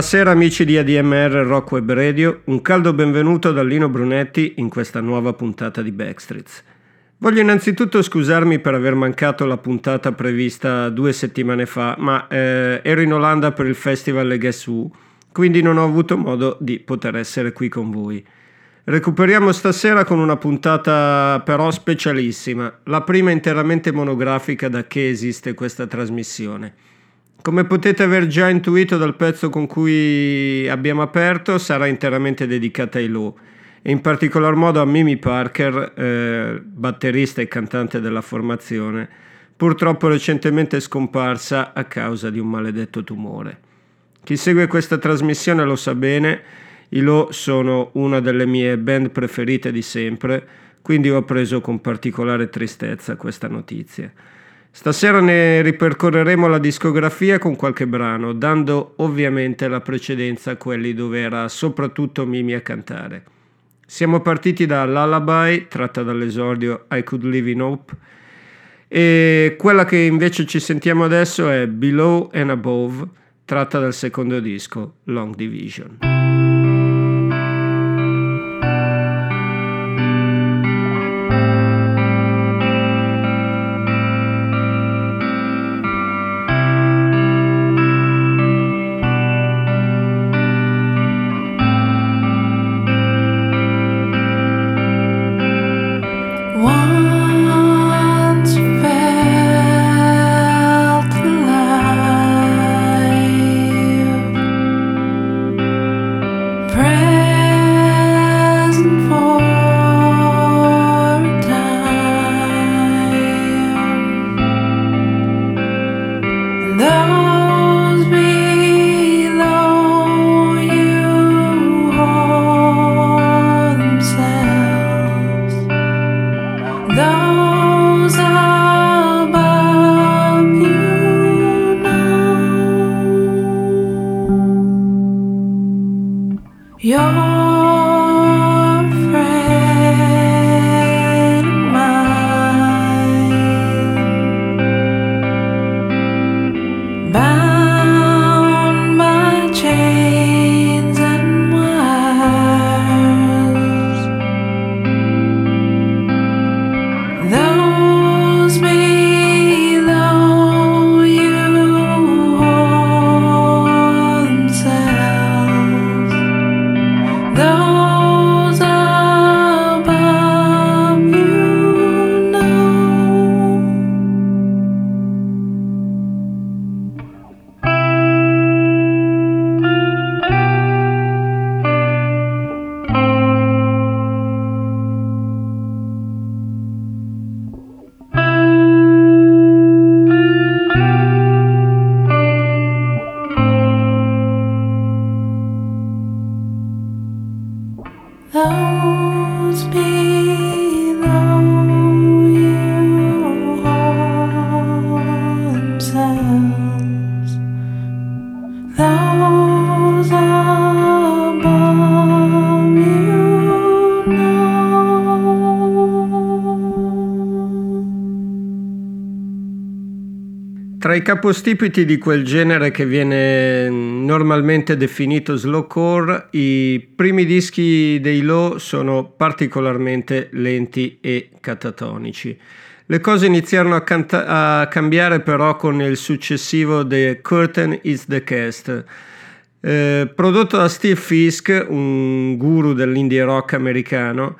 Buonasera amici di ADMR Rock Web Radio, un caldo benvenuto da Lino Brunetti in questa nuova puntata di Backstreets. Voglio innanzitutto scusarmi per aver mancato la puntata prevista due settimane fa, ma eh, ero in Olanda per il festival Guess Who, quindi non ho avuto modo di poter essere qui con voi. Recuperiamo stasera con una puntata però specialissima, la prima interamente monografica da che esiste questa trasmissione. Come potete aver già intuito dal pezzo con cui abbiamo aperto, sarà interamente dedicata ai Low e in particolar modo a Mimi Parker, eh, batterista e cantante della formazione, purtroppo recentemente scomparsa a causa di un maledetto tumore. Chi segue questa trasmissione lo sa bene, i Low sono una delle mie band preferite di sempre, quindi ho preso con particolare tristezza questa notizia. Stasera ne ripercorreremo la discografia con qualche brano, dando ovviamente la precedenza a quelli dove era soprattutto Mimi a cantare. Siamo partiti da Lullaby, tratta dall'esordio I Could Live in Hope, e quella che invece ci sentiamo adesso è Below and Above, tratta dal secondo disco, Long Division. Capostipiti di quel genere che viene normalmente definito slowcore, i primi dischi dei Low sono particolarmente lenti e catatonici. Le cose iniziarono a, canta- a cambiare però con il successivo The Curtain is the Cast, eh, prodotto da Steve Fisk, un guru dell'indie rock americano,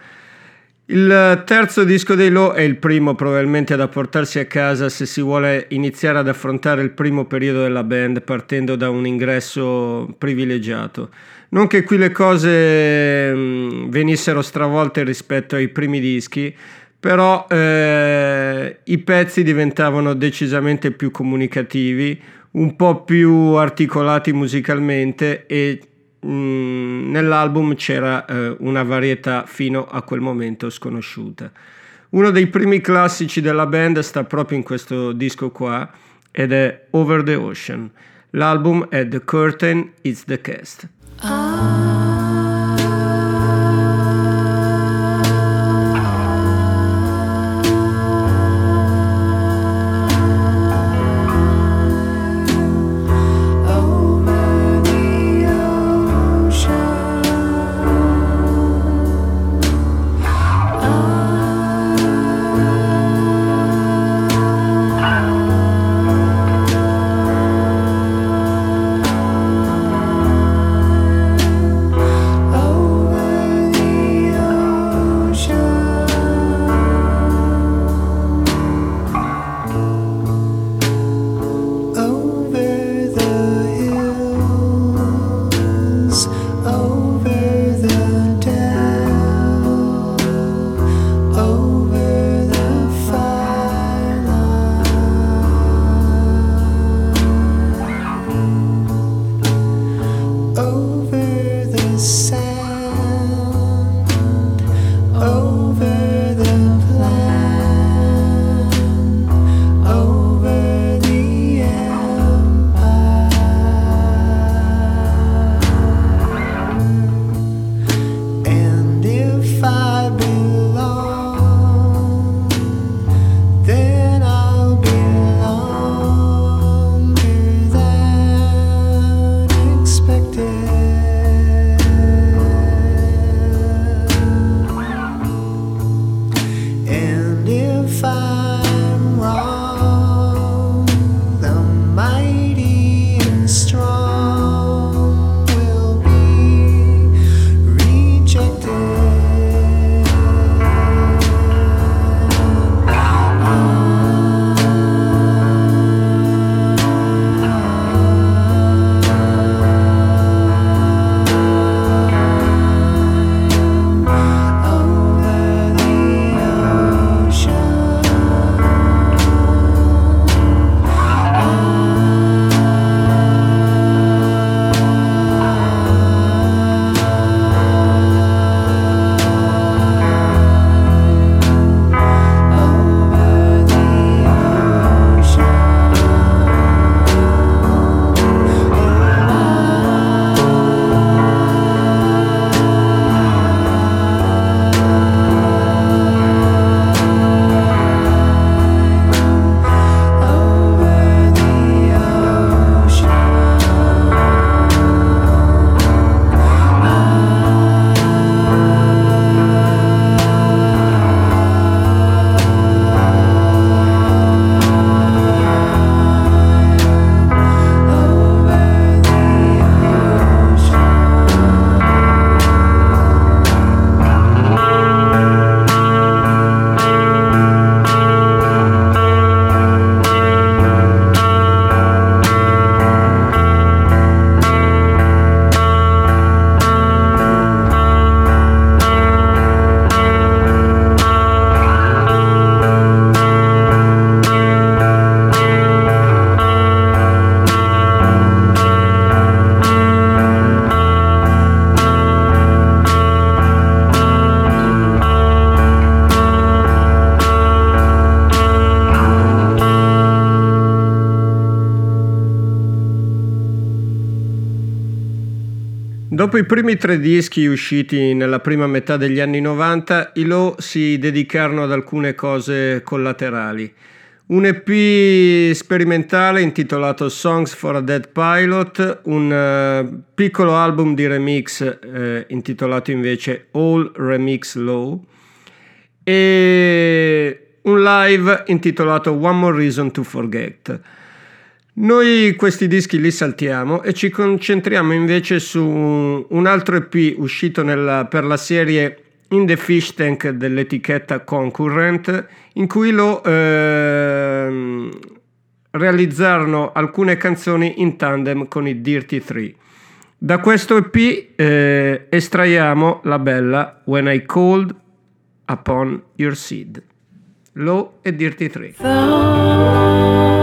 il terzo disco dei Low è il primo probabilmente da portarsi a casa se si vuole iniziare ad affrontare il primo periodo della band partendo da un ingresso privilegiato. Non che qui le cose mm, venissero stravolte rispetto ai primi dischi, però eh, i pezzi diventavano decisamente più comunicativi, un po' più articolati musicalmente e Mm, nell'album c'era eh, una varietà fino a quel momento sconosciuta. Uno dei primi classici della band sta proprio in questo disco qua ed è Over the Ocean. L'album è The Curtain is the Cast. Ah. Dopo i primi tre dischi usciti nella prima metà degli anni 90, i Low si dedicarono ad alcune cose collaterali. Un EP sperimentale intitolato Songs for a Dead Pilot, un uh, piccolo album di remix uh, intitolato invece All Remix Low e un live intitolato One More Reason to Forget. Noi questi dischi li saltiamo e ci concentriamo invece su un altro EP uscito nella, per la serie In the Fish Tank dell'etichetta Concurrent, in cui lo eh, realizzarono alcune canzoni in tandem con i Dirty 3. Da questo EP eh, estraiamo la bella When I Called Upon Your Seed. Low e Dirty 3.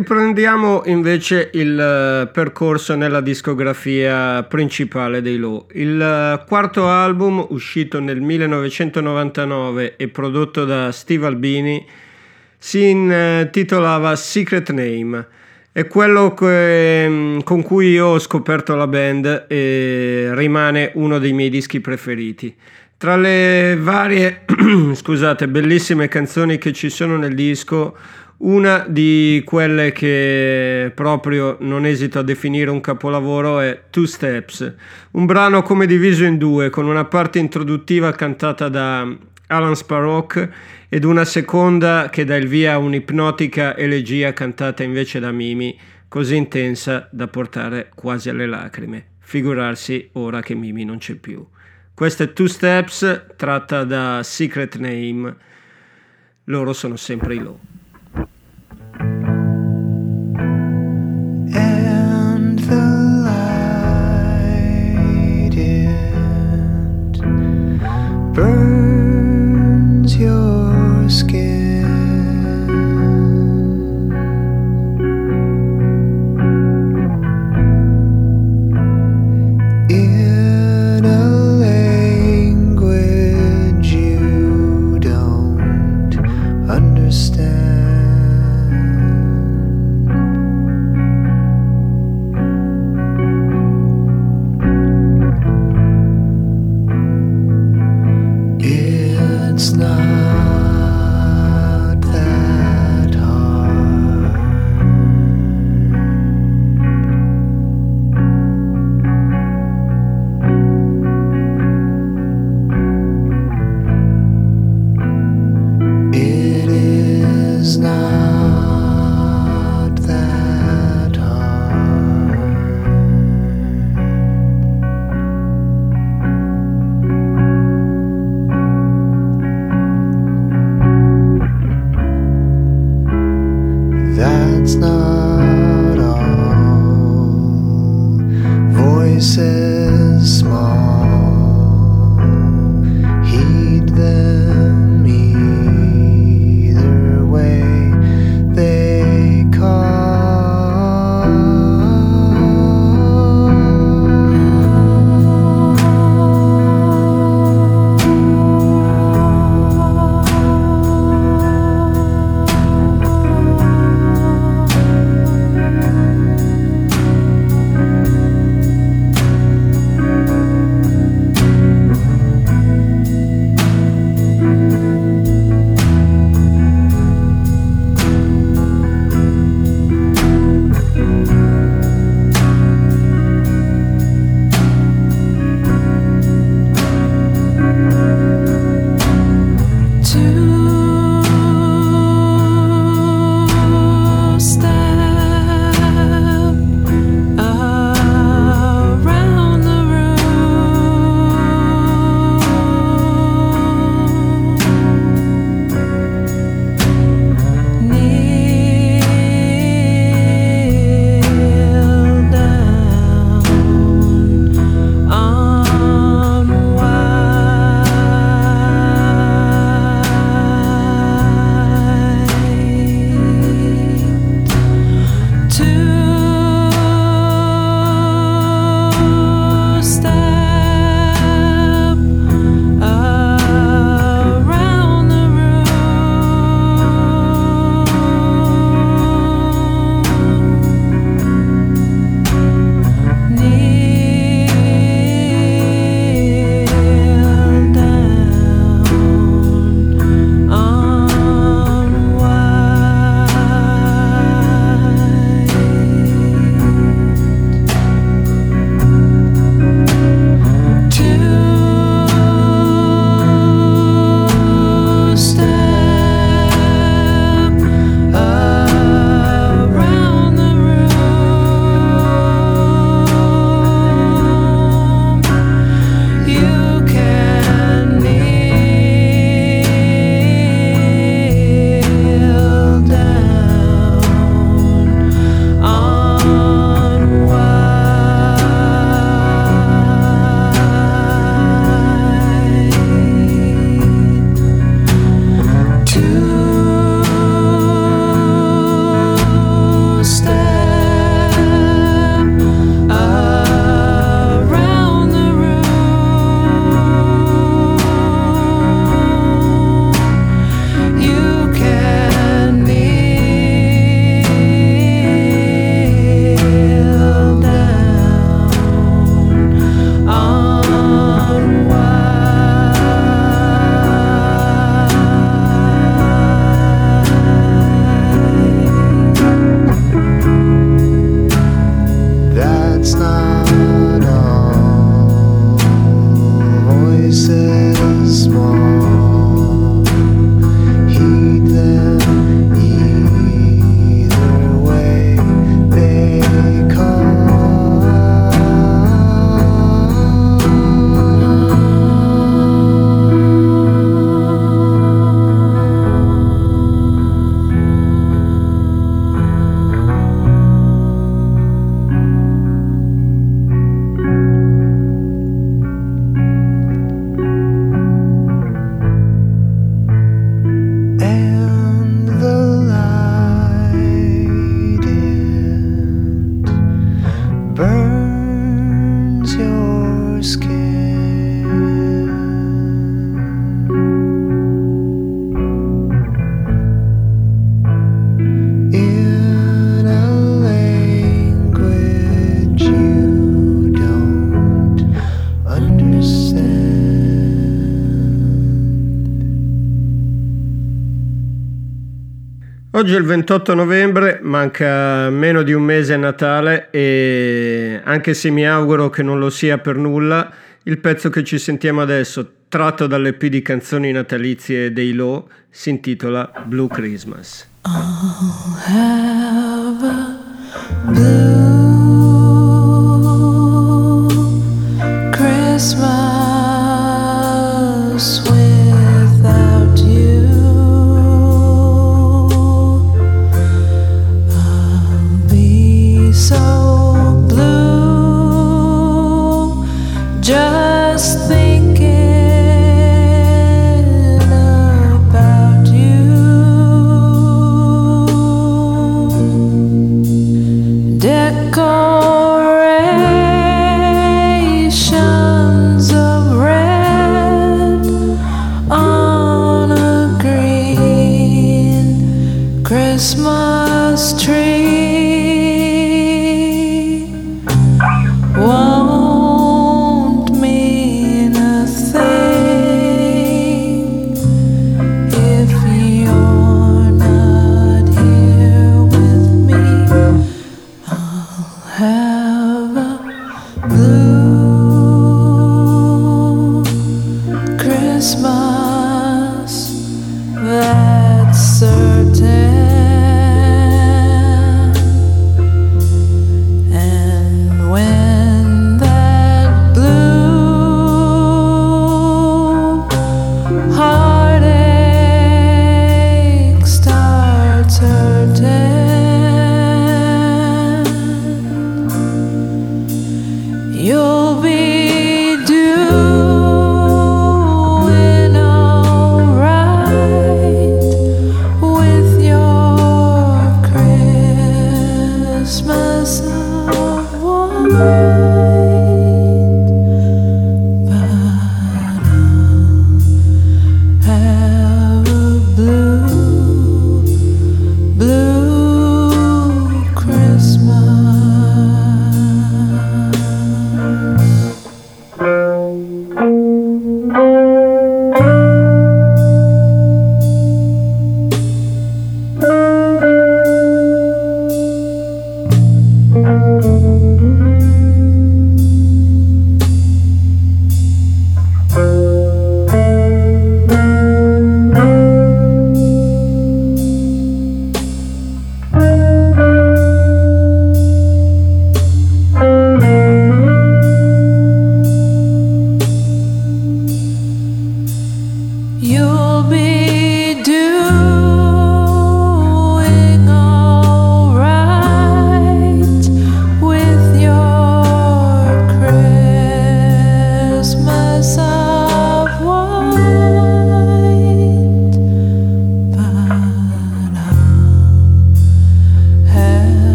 Riprendiamo invece il eh, percorso nella discografia principale dei Low. Il eh, quarto album, uscito nel 1999 e prodotto da Steve Albini, si intitolava Secret Name È quello che, mm, con cui io ho scoperto la band e rimane uno dei miei dischi preferiti. Tra le varie, scusate, bellissime canzoni che ci sono nel disco, una di quelle che proprio non esito a definire un capolavoro è Two Steps, un brano come diviso in due, con una parte introduttiva cantata da Alan Sparrock ed una seconda che dà il via a un'ipnotica elegia cantata invece da Mimi, così intensa da portare quasi alle lacrime. Figurarsi ora che Mimi non c'è più. Questa è Two Steps, tratta da Secret Name. Loro sono sempre i burn small. Oggi è il 28 novembre, manca meno di un mese a Natale e anche se mi auguro che non lo sia per nulla, il pezzo che ci sentiamo adesso, tratto dall'EP di canzoni natalizie dei Low, si intitola Blue Christmas. I'll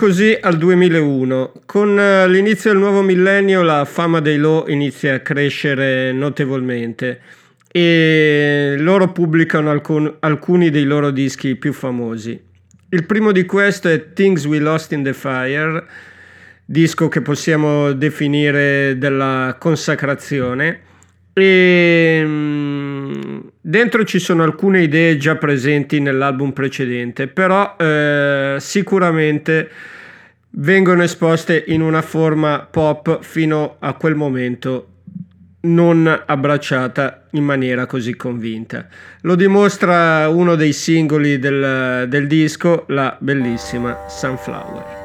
così al 2001. Con eh, l'inizio del nuovo millennio la fama dei Low inizia a crescere notevolmente e loro pubblicano alcun, alcuni dei loro dischi più famosi. Il primo di questo è Things We Lost in the Fire, disco che possiamo definire della consacrazione E, mm, dentro ci sono alcune idee già presenti nell'album precedente, però eh, sicuramente vengono esposte in una forma pop fino a quel momento non abbracciata in maniera così convinta. Lo dimostra uno dei singoli del, del disco, la bellissima Sunflower.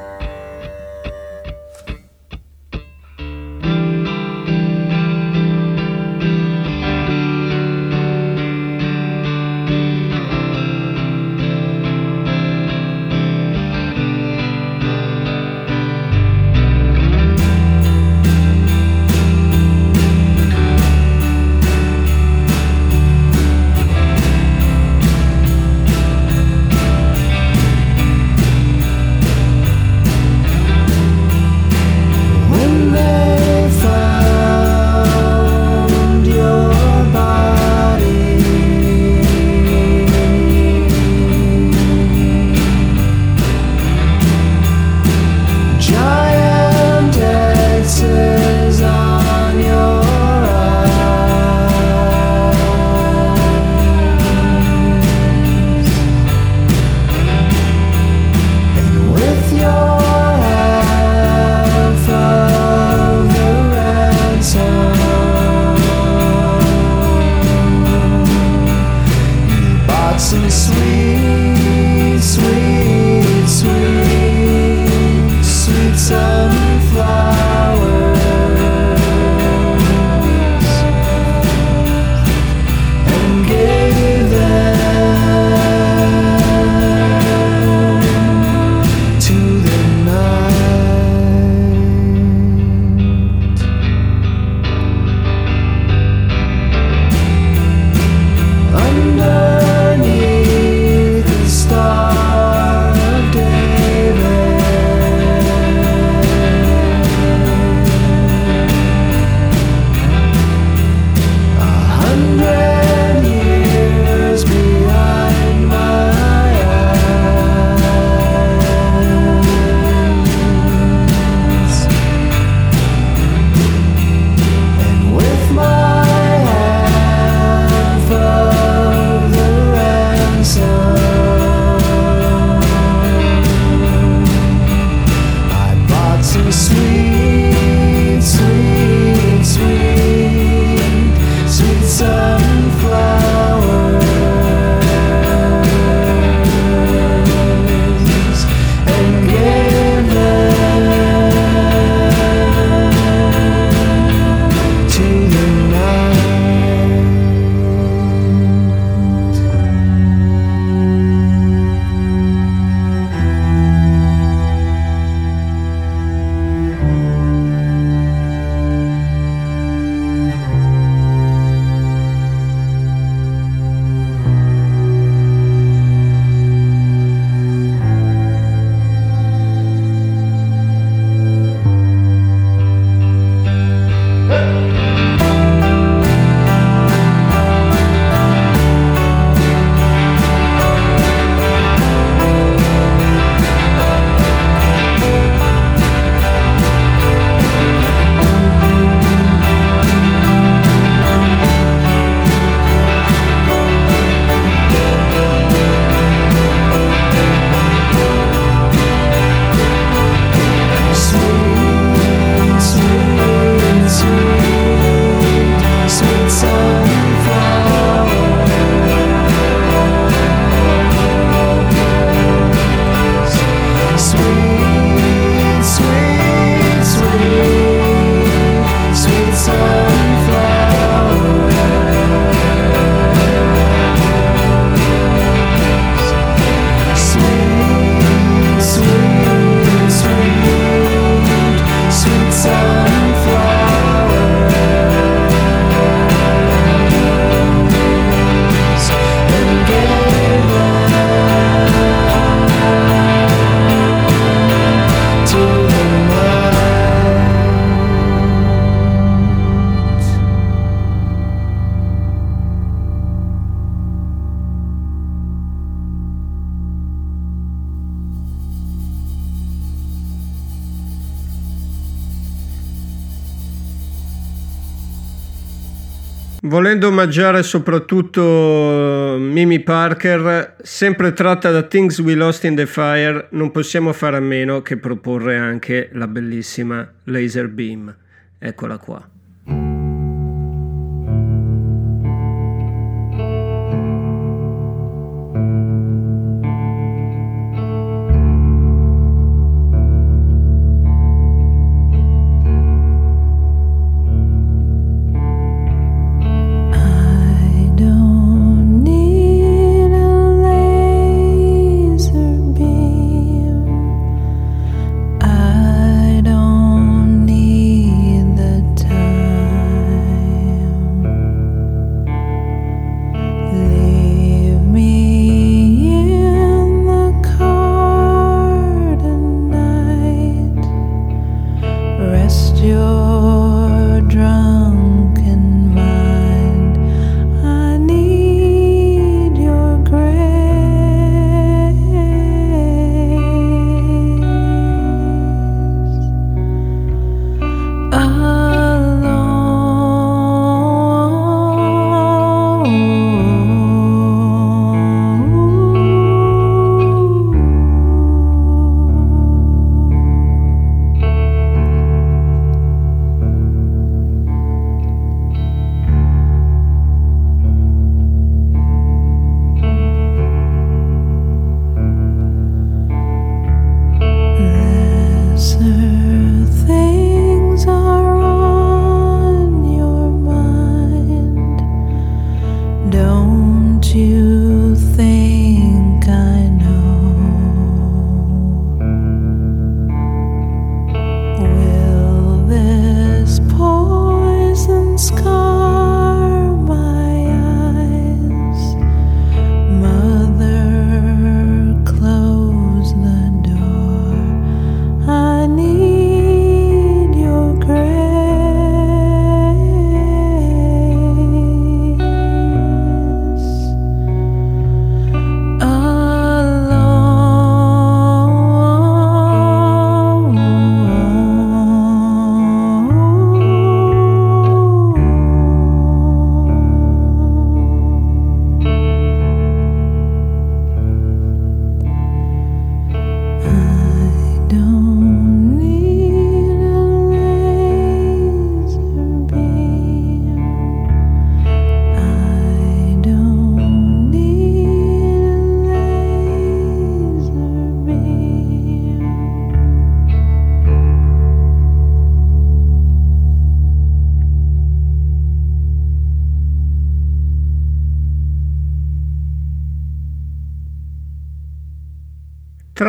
Volendo omaggiare soprattutto Mimi Parker, sempre tratta da Things We Lost in the Fire, non possiamo fare a meno che proporre anche la bellissima Laser Beam. Eccola qua.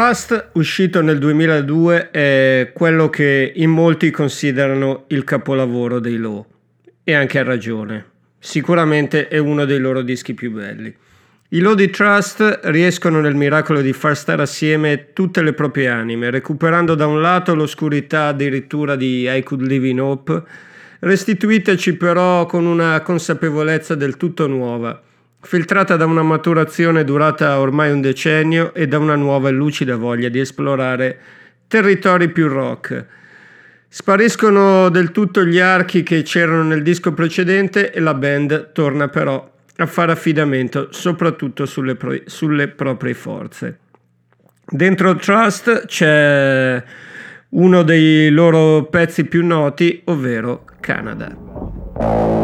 Trust, uscito nel 2002, è quello che in molti considerano il capolavoro dei Low. E anche a ragione. Sicuramente è uno dei loro dischi più belli. I Low di Trust riescono nel miracolo di far stare assieme tutte le proprie anime, recuperando da un lato l'oscurità addirittura di I Could Live in Hope, restituiteci però con una consapevolezza del tutto nuova, filtrata da una maturazione durata ormai un decennio e da una nuova e lucida voglia di esplorare territori più rock. Spariscono del tutto gli archi che c'erano nel disco precedente e la band torna però a fare affidamento soprattutto sulle, pro- sulle proprie forze. Dentro Trust c'è uno dei loro pezzi più noti, ovvero Canada.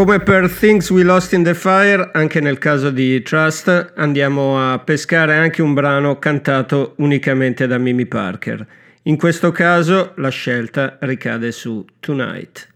Come per Things We Lost in the Fire, anche nel caso di Trust, andiamo a pescare anche un brano cantato unicamente da Mimi Parker. In questo caso la scelta ricade su Tonight.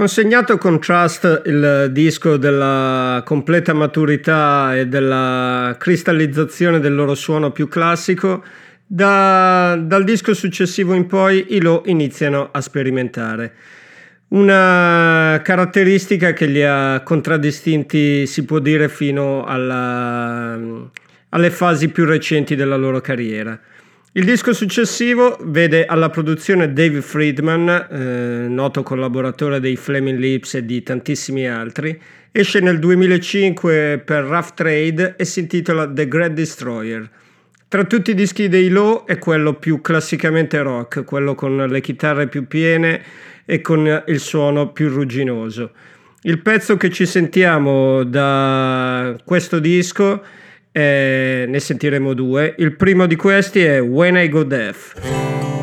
Consegnato con Trust il disco della completa maturità e della cristallizzazione del loro suono più classico, da, dal disco successivo in poi i Lo iniziano a sperimentare. Una caratteristica che li ha contraddistinti, si può dire, fino alla, alle fasi più recenti della loro carriera. Il disco successivo vede alla produzione Dave Friedman, eh, noto collaboratore dei Flaming Lips e di tantissimi altri, esce nel 2005 per Rough Trade e si intitola The Great Destroyer. Tra tutti i dischi dei Low è quello più classicamente rock, quello con le chitarre più piene e con il suono più rugginoso. Il pezzo che ci sentiamo da questo disco eh, ne sentiremo due. Il primo di questi è When I Go Deaf.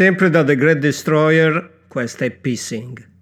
Sempre da The Great Destroyer, questa è Pissing.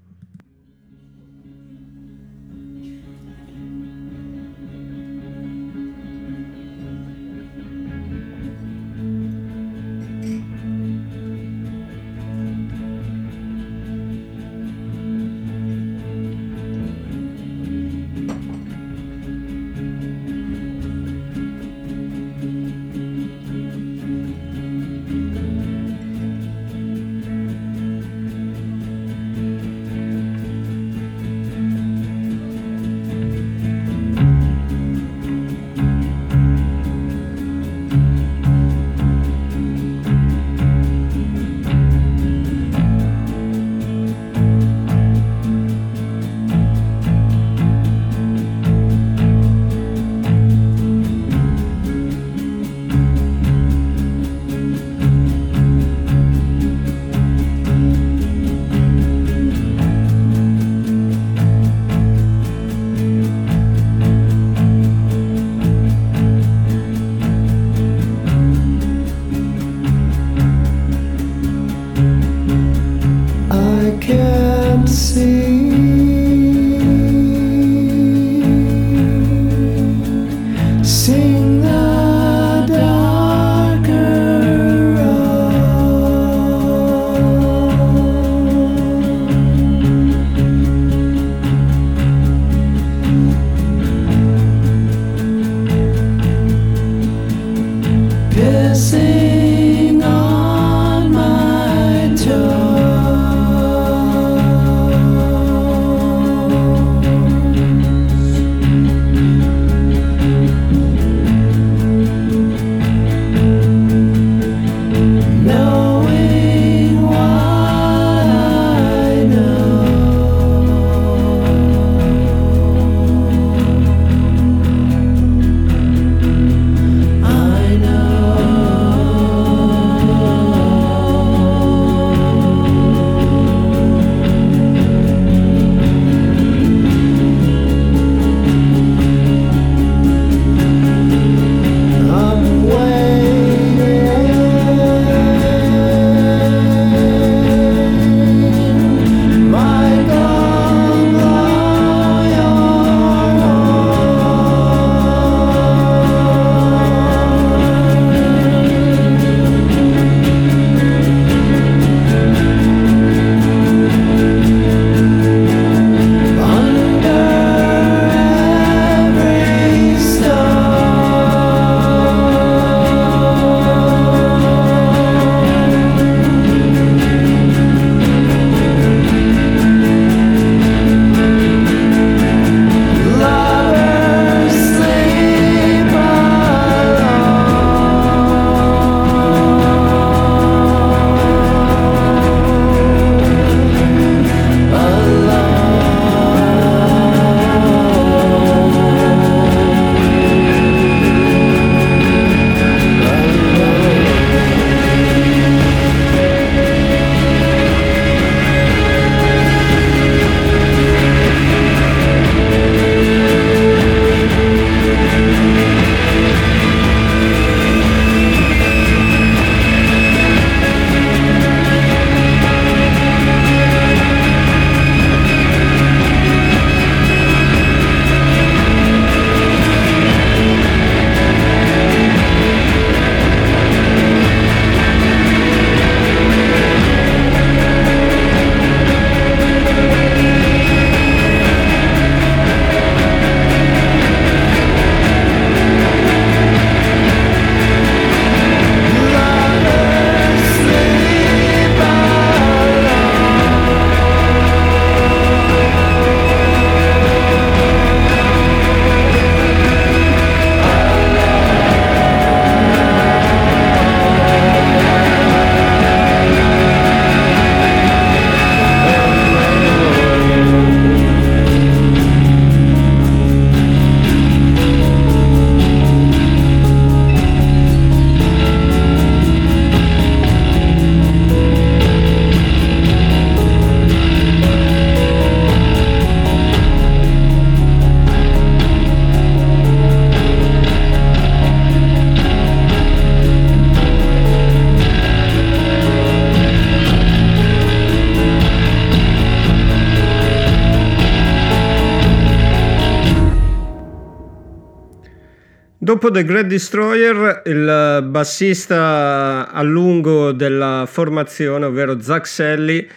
Dopo The Great Destroyer, il bassista a lungo della formazione, ovvero Zach Selly,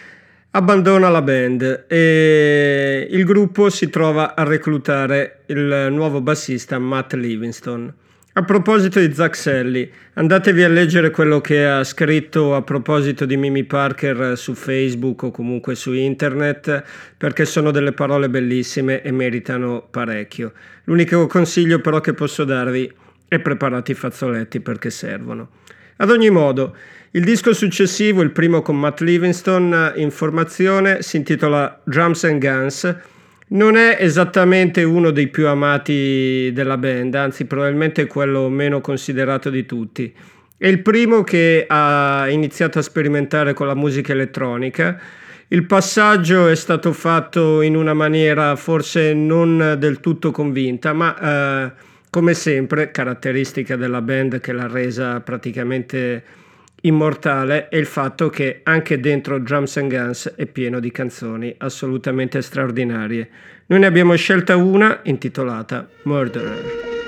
abbandona la band e il gruppo si trova a reclutare il nuovo bassista Matt Livingston. A proposito di Zach Selly, andatevi a leggere quello che ha scritto a proposito di Mimi Parker su Facebook o comunque su internet, perché sono delle parole bellissime e meritano parecchio. L'unico consiglio però che posso darvi è preparate i fazzoletti perché servono. Ad ogni modo, il disco successivo, il primo con Matt Livingston in formazione, si intitola Drums and Guns non è esattamente uno dei più amati della band, anzi probabilmente quello meno considerato di tutti. È il primo che ha iniziato a sperimentare con la musica elettronica. Il passaggio è stato fatto in una maniera forse non del tutto convinta, ma eh, come sempre, caratteristica della band che l'ha resa praticamente immortale è il fatto che anche dentro Drums and Guns è pieno di canzoni assolutamente straordinarie. Noi ne abbiamo scelta una intitolata Murderer.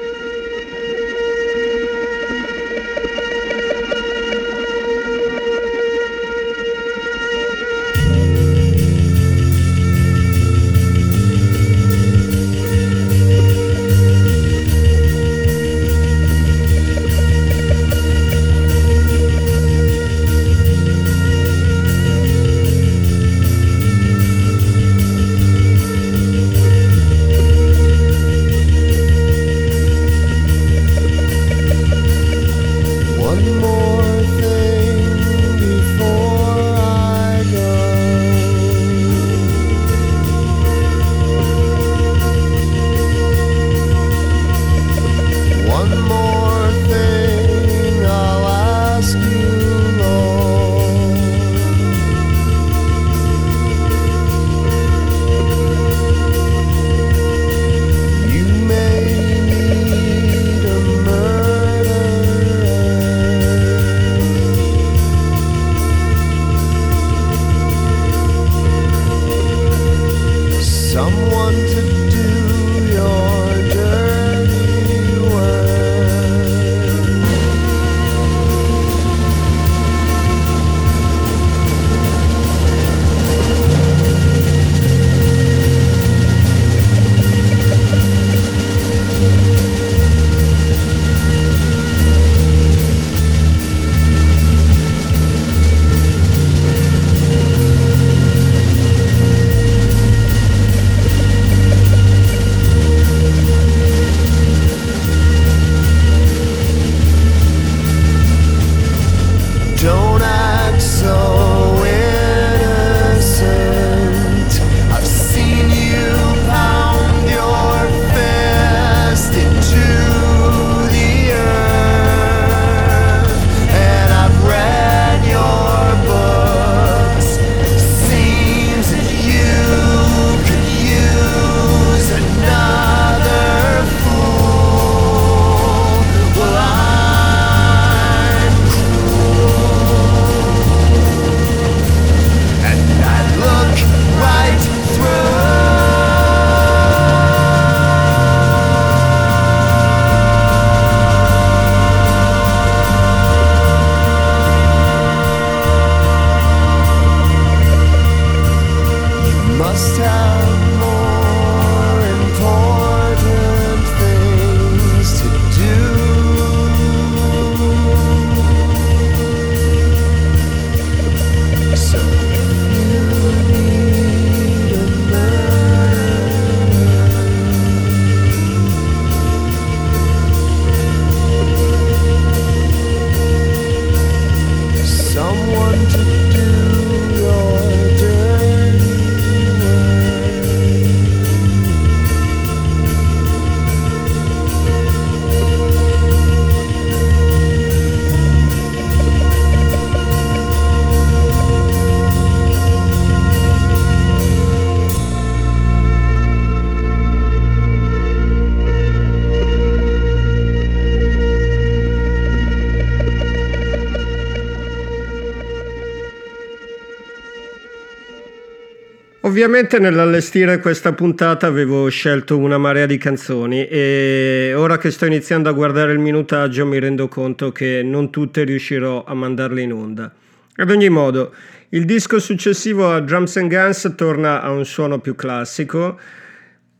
Ovviamente nell'allestire questa puntata avevo scelto una marea di canzoni e ora che sto iniziando a guardare il minutaggio mi rendo conto che non tutte riuscirò a mandarle in onda. Ad ogni modo, il disco successivo a Drums and Guns torna a un suono più classico,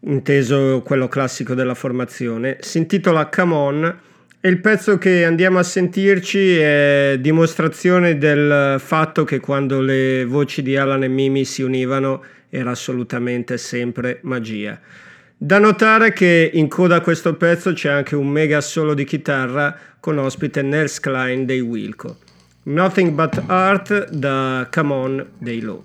inteso quello classico della formazione, si intitola Come On il pezzo che andiamo a sentirci è dimostrazione del fatto che quando le voci di Alan e Mimi si univano era assolutamente sempre magia. Da notare che in coda a questo pezzo c'è anche un mega solo di chitarra con ospite Nels Klein dei Wilco. Nothing But Art da Come On dei Low.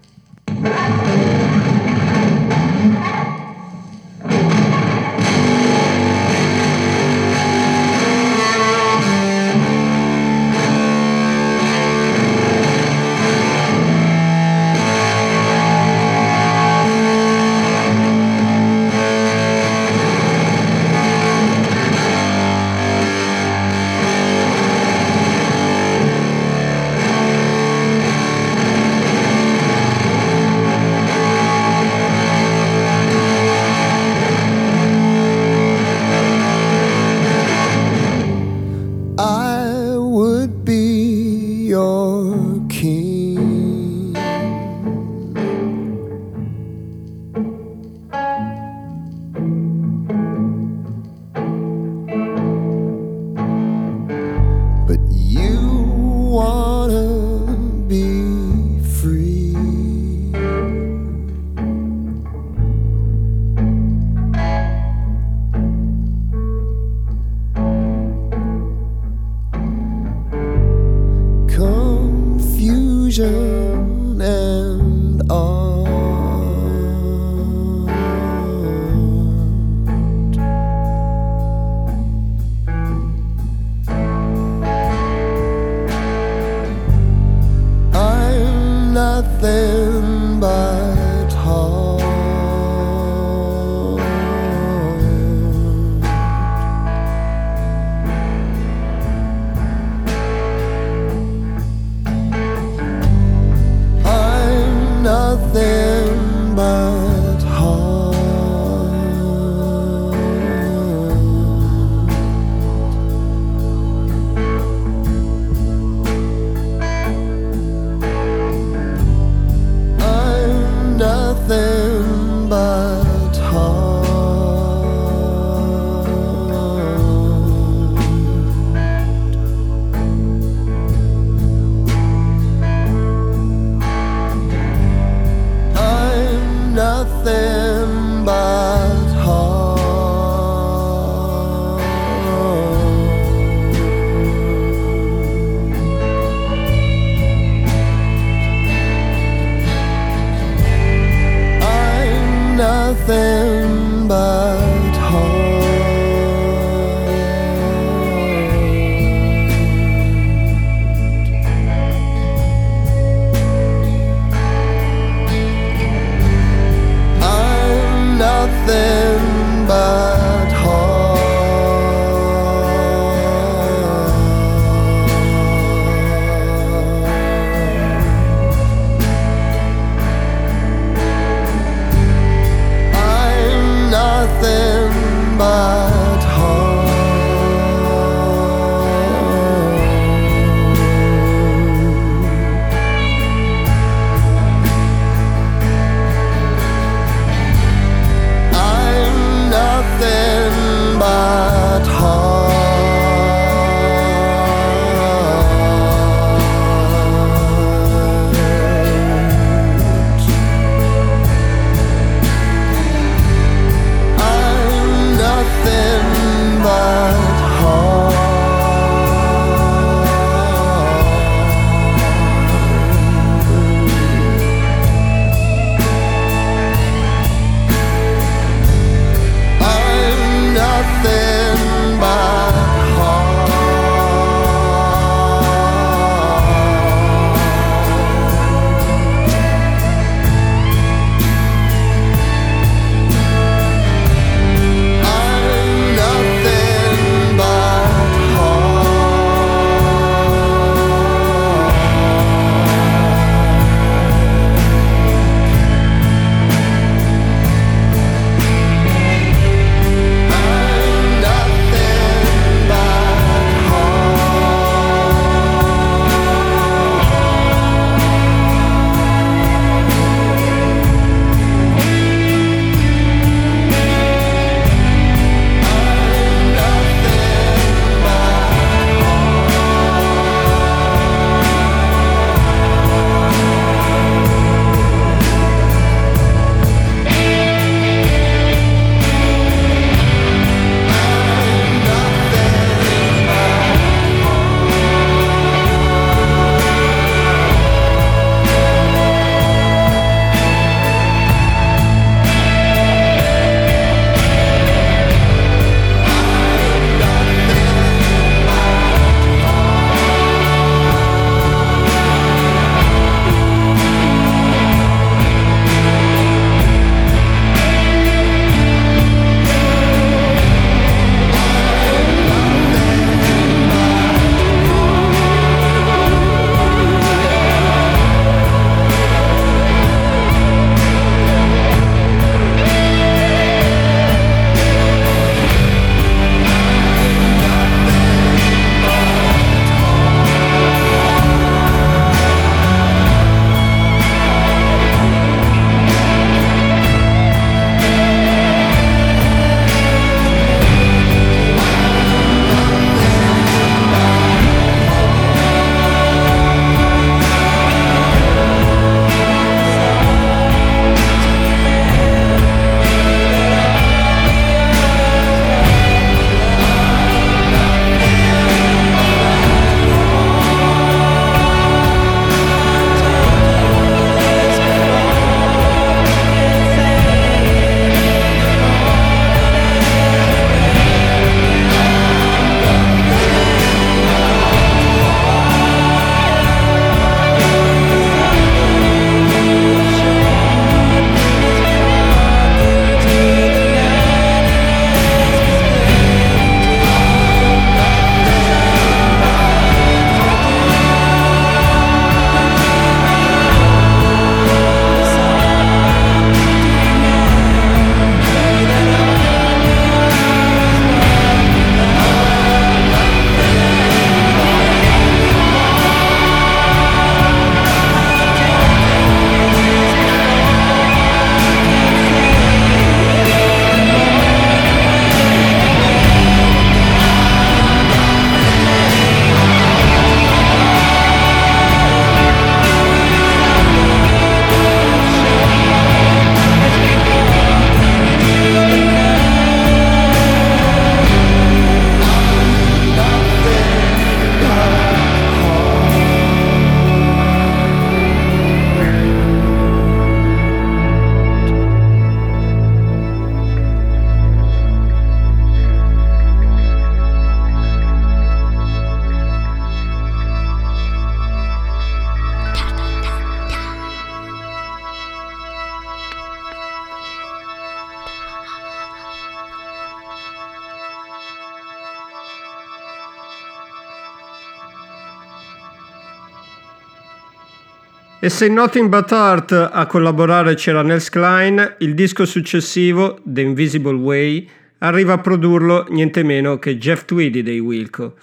E se in Nothing But Art a collaborare c'era Nels Klein, il disco successivo, The Invisible Way, arriva a produrlo niente meno che Jeff Tweedy dei Wilco.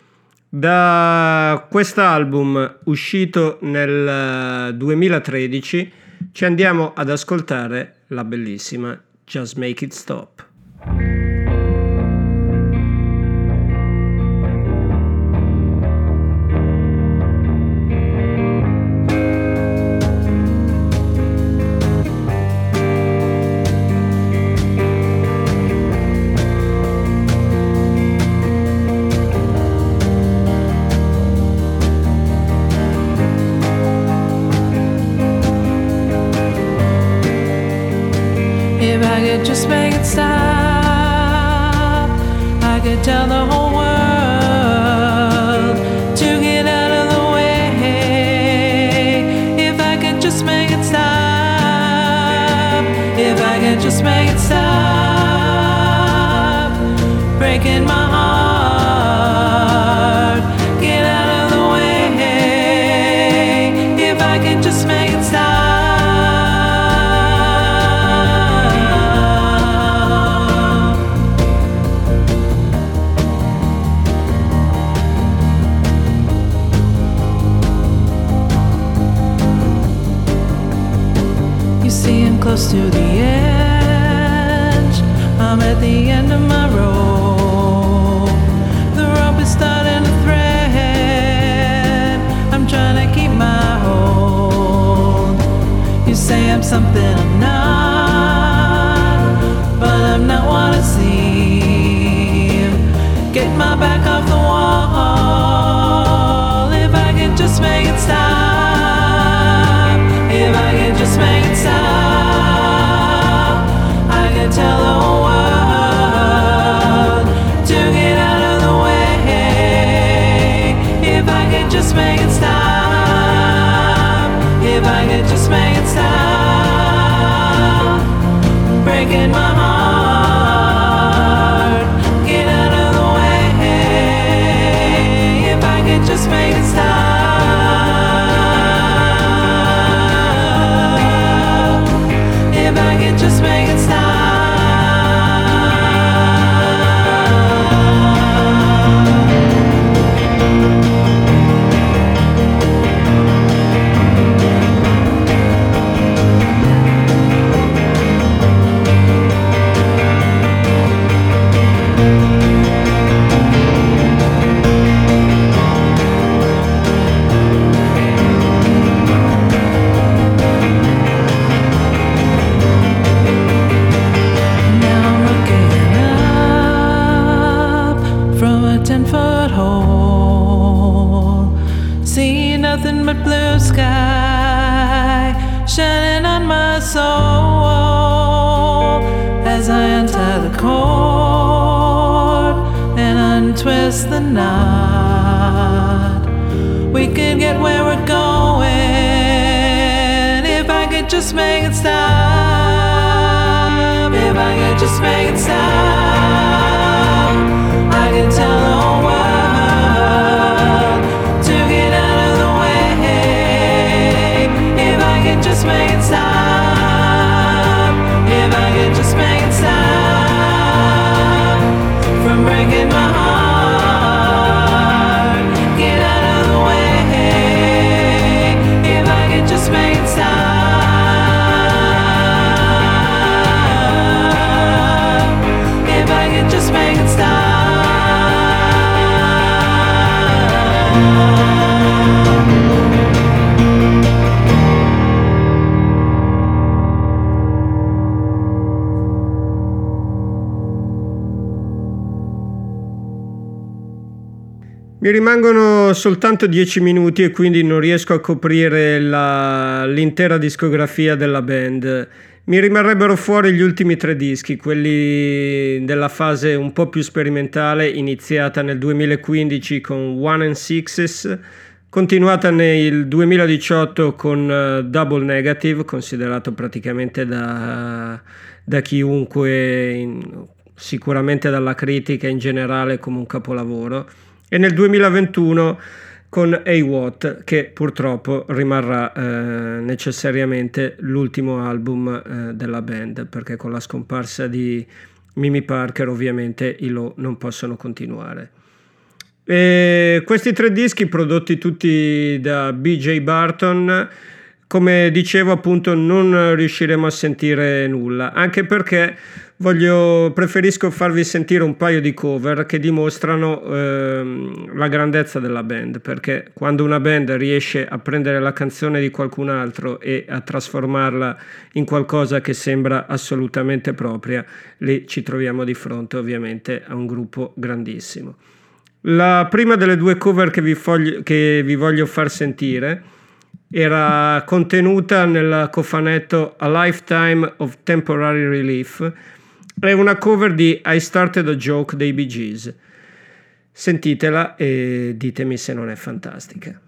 Da quest'album uscito nel 2013 eh, ci andiamo ad ascoltare la bellissima Just Make It Stop. just make it stop breaking my heart. Rimangono soltanto 10 minuti e quindi non riesco a coprire la, l'intera discografia della band. Mi rimarrebbero fuori gli ultimi tre dischi, quelli della fase un po' più sperimentale, iniziata nel 2015 con One and Sixes, continuata nel 2018 con uh, Double Negative, considerato praticamente da, da chiunque, in, sicuramente dalla critica in generale come un capolavoro e nel 2021 con A-Watt che purtroppo rimarrà eh, necessariamente l'ultimo album eh, della band perché con la scomparsa di Mimi Parker ovviamente i Low non possono continuare. E questi tre dischi prodotti tutti da BJ Barton come dicevo appunto non riusciremo a sentire nulla anche perché voglio, preferisco farvi sentire un paio di cover che dimostrano ehm, la grandezza della band perché quando una band riesce a prendere la canzone di qualcun altro e a trasformarla in qualcosa che sembra assolutamente propria lì ci troviamo di fronte ovviamente a un gruppo grandissimo la prima delle due cover che vi, foglio, che vi voglio far sentire era contenuta nel cofanetto A Lifetime of Temporary Relief. È una cover di I Started a Joke dei Bee Gees. Sentitela e ditemi se non è fantastica.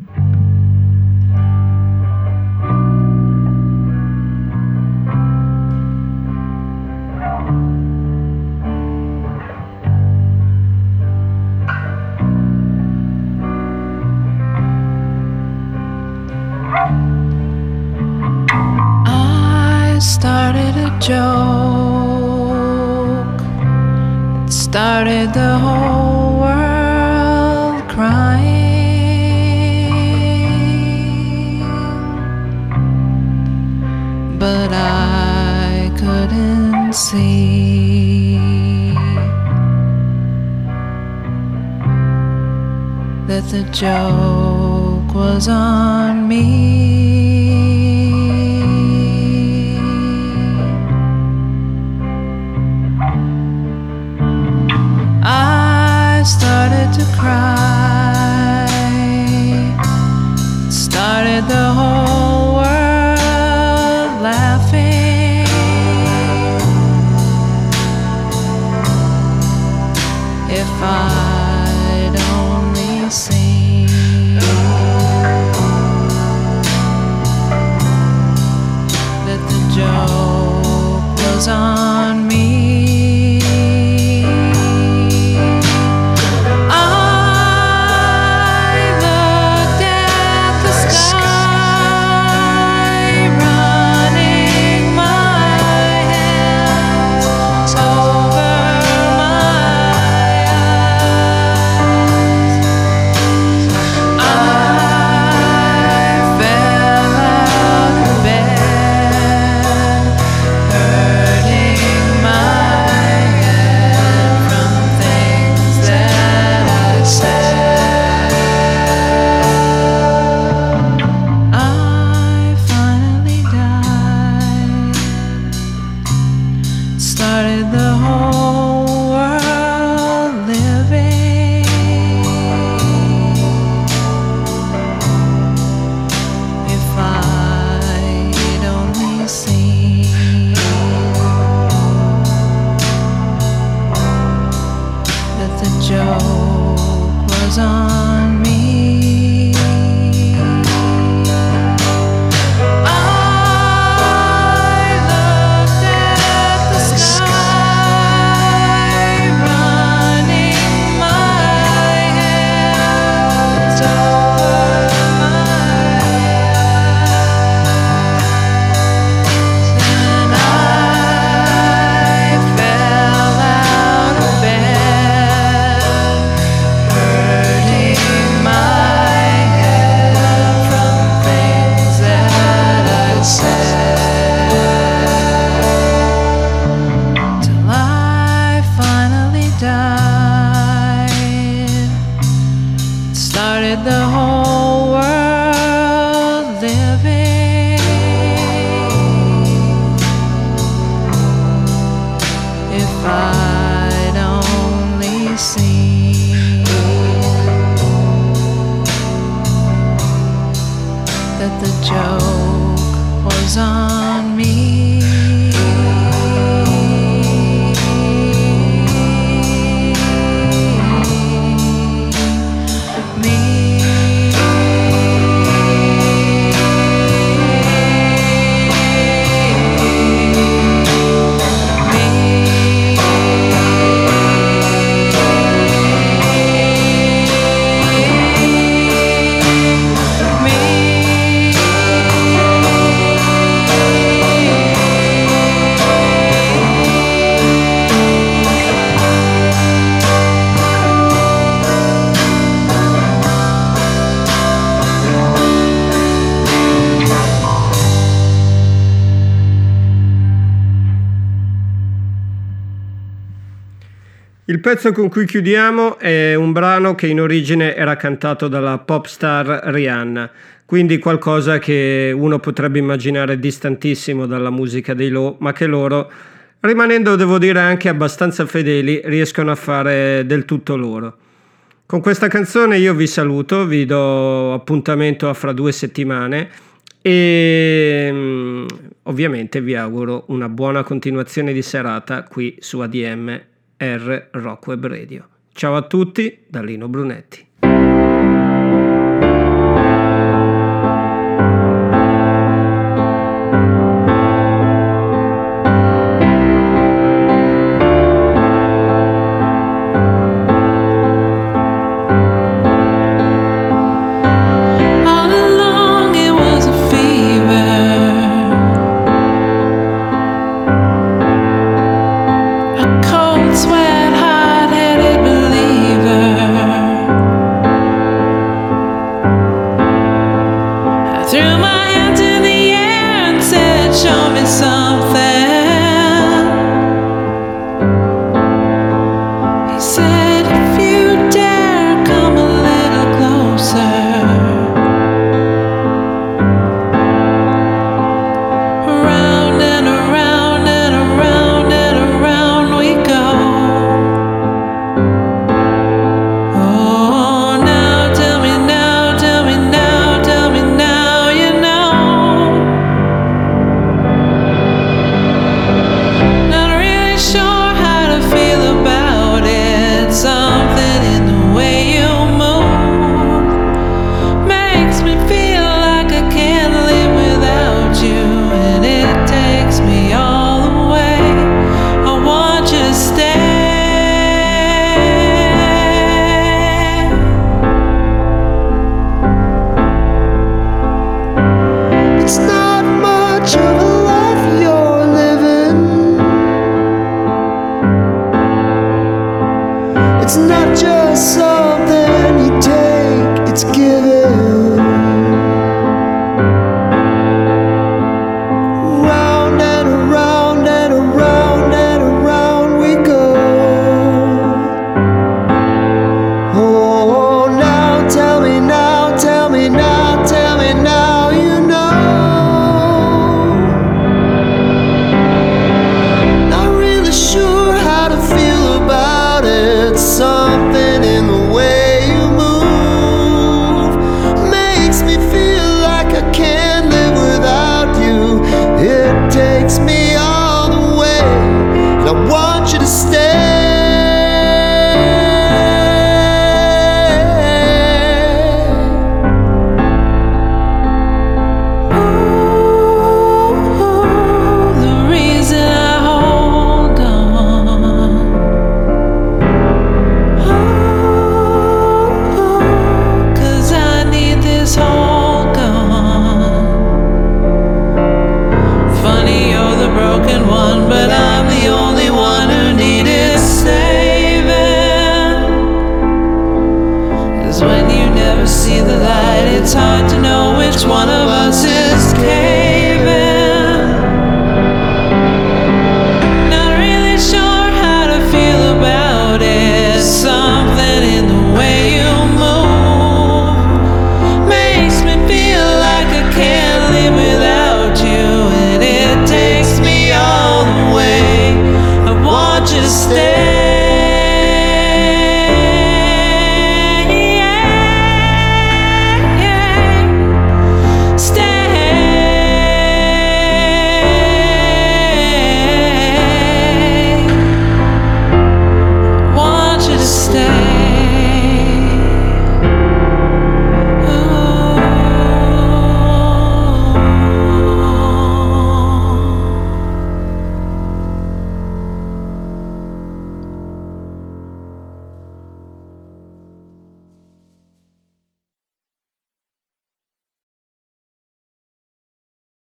Started a joke. Started the whole world crying. But I couldn't see that the joke was on me. Cry. Joe. Pezzo con cui chiudiamo è un brano che in origine era cantato dalla pop star Rihanna, quindi qualcosa che uno potrebbe immaginare distantissimo dalla musica dei Low, ma che loro, rimanendo devo dire anche abbastanza fedeli, riescono a fare del tutto loro. Con questa canzone io vi saluto, vi do appuntamento a fra due settimane e mm, ovviamente vi auguro una buona continuazione di serata qui su ADM R Rock Web Radio. Ciao a tutti da Lino Brunetti.